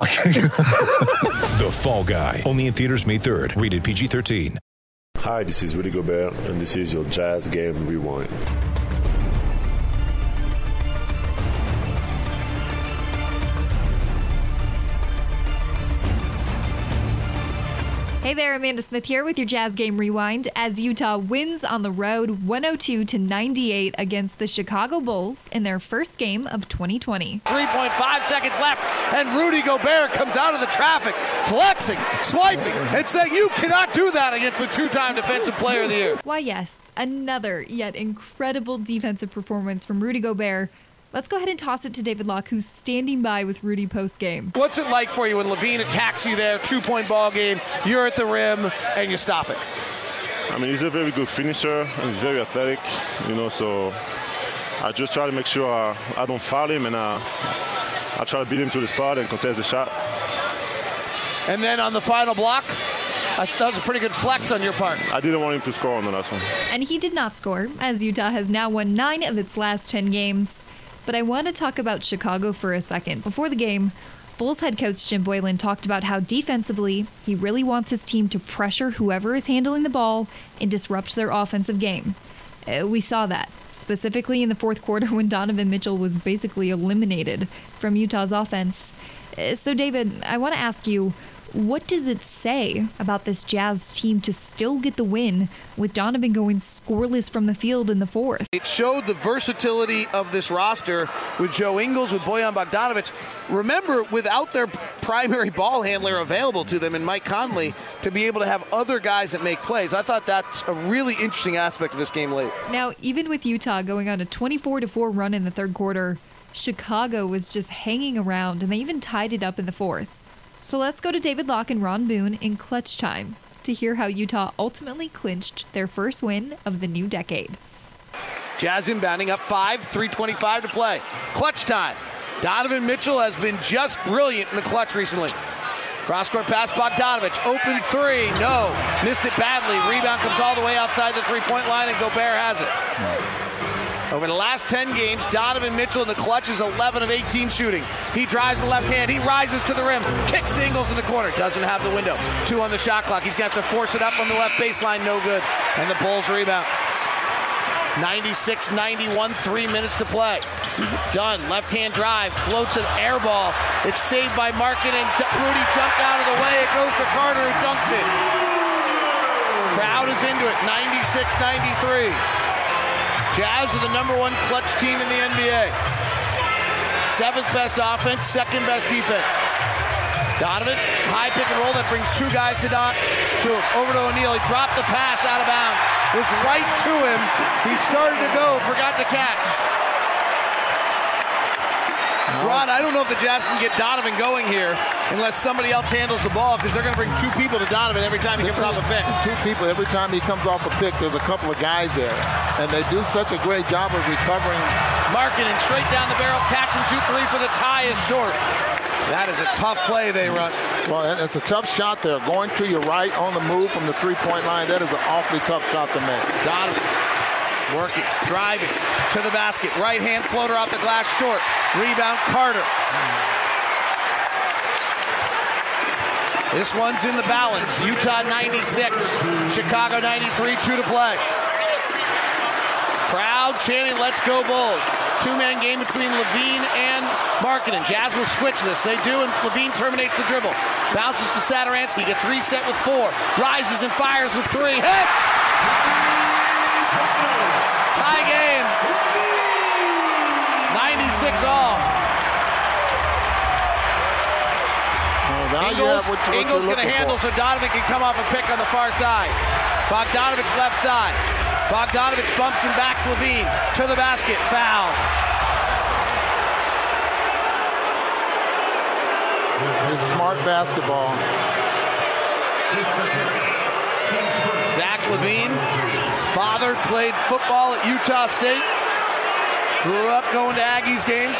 The Fall Guy. Only in theaters May 3rd. Rated PG-13. Hi, this is Rudy Gobert, and this is your Jazz Game Rewind. Hey there, Amanda Smith here with your Jazz Game Rewind as Utah wins on the road 102 to 98 against the Chicago Bulls in their first game of 2020. 3.5 seconds left, and Rudy Gobert comes out of the traffic, flexing, swiping, and saying, You cannot do that against the two time Defensive Player of the Year. Why, yes, another yet incredible defensive performance from Rudy Gobert. Let's go ahead and toss it to David Locke, who's standing by with Rudy post game. What's it like for you when LaVine attacks you there, two point ball game, you're at the rim, and you stop it? I mean, he's a very good finisher, and he's very athletic, you know, so I just try to make sure I, I don't foul him, and uh, I try to beat him to the spot and contest the shot. And then on the final block, I thought that was a pretty good flex on your part. I didn't want him to score on the last one. And he did not score, as Utah has now won nine of its last 10 games. But I want to talk about Chicago for a second. Before the game, Bulls head coach Jim Boylen talked about how defensively, he really wants his team to pressure whoever is handling the ball and disrupt their offensive game. Uh, we saw that, specifically in the fourth quarter when Donovan Mitchell was basically eliminated from Utah's offense. Uh, So, David, I want to ask you what does it say about this Jazz team to still get the win with Donovan going scoreless from the field in the fourth? It showed the versatility of this roster with Joe Ingles, with Bojan Bogdanovic. Remember, without their primary ball handler available to them and Mike Conley, to be able to have other guys that make plays. I thought that's a really interesting aspect of this game late. Now, even with Utah going on a 24 4 run in the third quarter, Chicago was just hanging around and they even tied it up in the fourth. So let's go to David Locke and Ron Boone in clutch time to hear how Utah ultimately clinched their first win of the new decade. Jazz inbounding up five, 325 to play. Clutch time. Donovan Mitchell has been just brilliant in the clutch recently. Cross court pass, Bogdanovic. Open three. No. Missed it badly. Rebound comes all the way outside the three point line, and Gobert has it. Over the last 10 games, Donovan Mitchell in the clutch is 11 of 18 shooting. He drives the left hand. He rises to the rim. Kicks to Ingles in the corner. Doesn't have the window. Two on the shot clock. He's going to have to force it up from the left baseline. No good. And the Bulls rebound. 96 91, three minutes to play. Done. Left hand drive. Floats an air ball. It's saved by Markkanen, and Rudy jumped out of the way. It goes to Carter, who dunks it. Crowd is into it. 96 93. Jazz are the number one clutch team in the NBA. Seventh best offense, second best defense. Donovan, high pick and roll that brings two guys to Don to. Over to O'Neale. He dropped the pass out of bounds. Was right to him. He started to go, forgot to catch. Ron, I don't know if the Jazz can get Donovan going here unless somebody else handles the ball because they're going to bring two people to Donovan every time he comes off a pick. Two people every time he comes off a pick. There's a couple of guys there, and they do such a great job of recovering. Markkanen and straight down the barrel, catch and shoot three for the tie is short. That is a tough play they run. Well, it's a tough shot there. Going to your right on the move from the three-point line. That is an awfully tough shot to make. Donovan working, driving to the basket. Right hand floater off the glass short. Rebound Carter. This one's in the balance. Utah 96, Chicago 93, two to play. Crowd chanting, let's go Bulls. Two-man game between LaVine and Markkanen. Jazz will switch this. They do, and LaVine terminates the dribble. Bounces to Satoransky, gets reset with four. Rises and fires with three. Hits! 96 all. You Ingles, what you- what Ingles going to handle for. so Donovan can come off a pick on the far side. Bogdanovic left side. Bogdanovic bumps and backs LaVine to the basket. Foul. Smart basketball. Zach LaVine. His father played football at Utah State. Grew up going to Aggies games.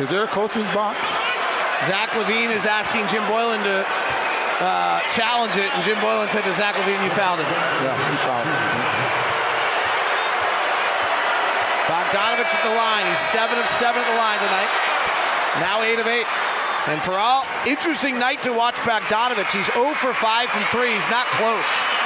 Is there a coach's box? Zach LaVine is asking Jim Boylen to uh, challenge it, and Jim Boylen said to Zach LaVine, "You fouled him." Yeah, he fouled him. Bogdanovic at the line. He's seven of seven at the line tonight. Now eight of eight. And for all interesting night to watch Bogdanovic. He's 0 for 5 from three. He's not close.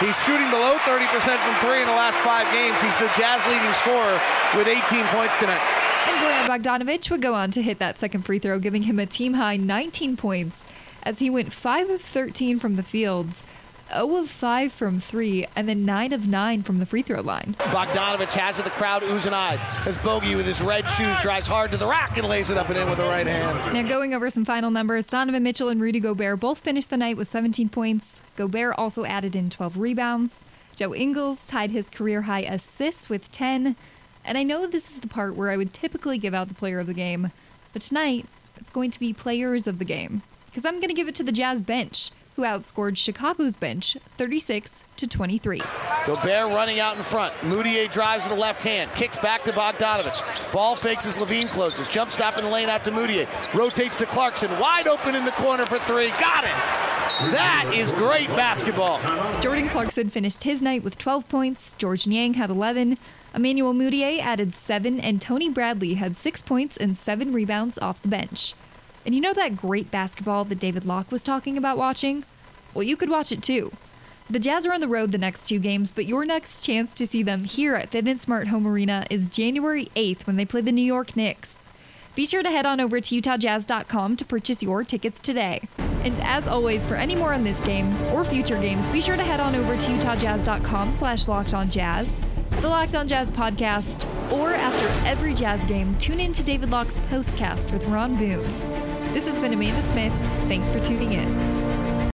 He's shooting below 30% from three in the last five games. He's the Jazz leading scorer with 18 points tonight. And Goran Bogdanovic would go on to hit that second free throw, giving him a team high 19 points as he went 5 of 13 from the fields, 0 of 5 from 3, and then 9 of 9 from the free throw line. Bogdanovic has it, the crowd oozing eyes as Bogey with his red shoes drives hard to the rack and lays it up and in with the right hand. Now, going over some final numbers, Donovan Mitchell and Rudy Gobert both finished the night with 17 points. Gobert also added in 12 rebounds. Joe Ingles tied his career high assists with 10. And I know this is the part where I would typically give out the player of the game, but tonight it's going to be players of the game because I'm going to give it to the Jazz bench, who outscored Chicago's bench 36 to 23. Gobert running out in front. Mudiay drives with the left hand, kicks back to Bogdanovic. Ball fakes as LaVine closes. Jump stop in the lane after Mudiay. Rotates to Clarkson. Wide open in the corner for three. Got it. That is great basketball. Jordan Clarkson finished his night with 12 points. George Niang had 11. Emmanuel Mudiay added 7, and Tony Bradley had 6 points and 7 rebounds off the bench. And you know that great basketball that David Locke was talking about watching? Well, you could watch it too. The Jazz are on the road the next two games, but your next chance to see them here at Vivint Smart Home Arena is January 8th when they play the New York Knicks. Be sure to head on over to UtahJazz.com to purchase your tickets today. And as always, for any more on this game or future games, be sure to head on over to UtahJazz.com slash Locked On Jazz, the Locked On Jazz podcast, or after every Jazz game, tune in to David Locke's postcast with Ron Boone. This has been Amanda Smith. Thanks for tuning in.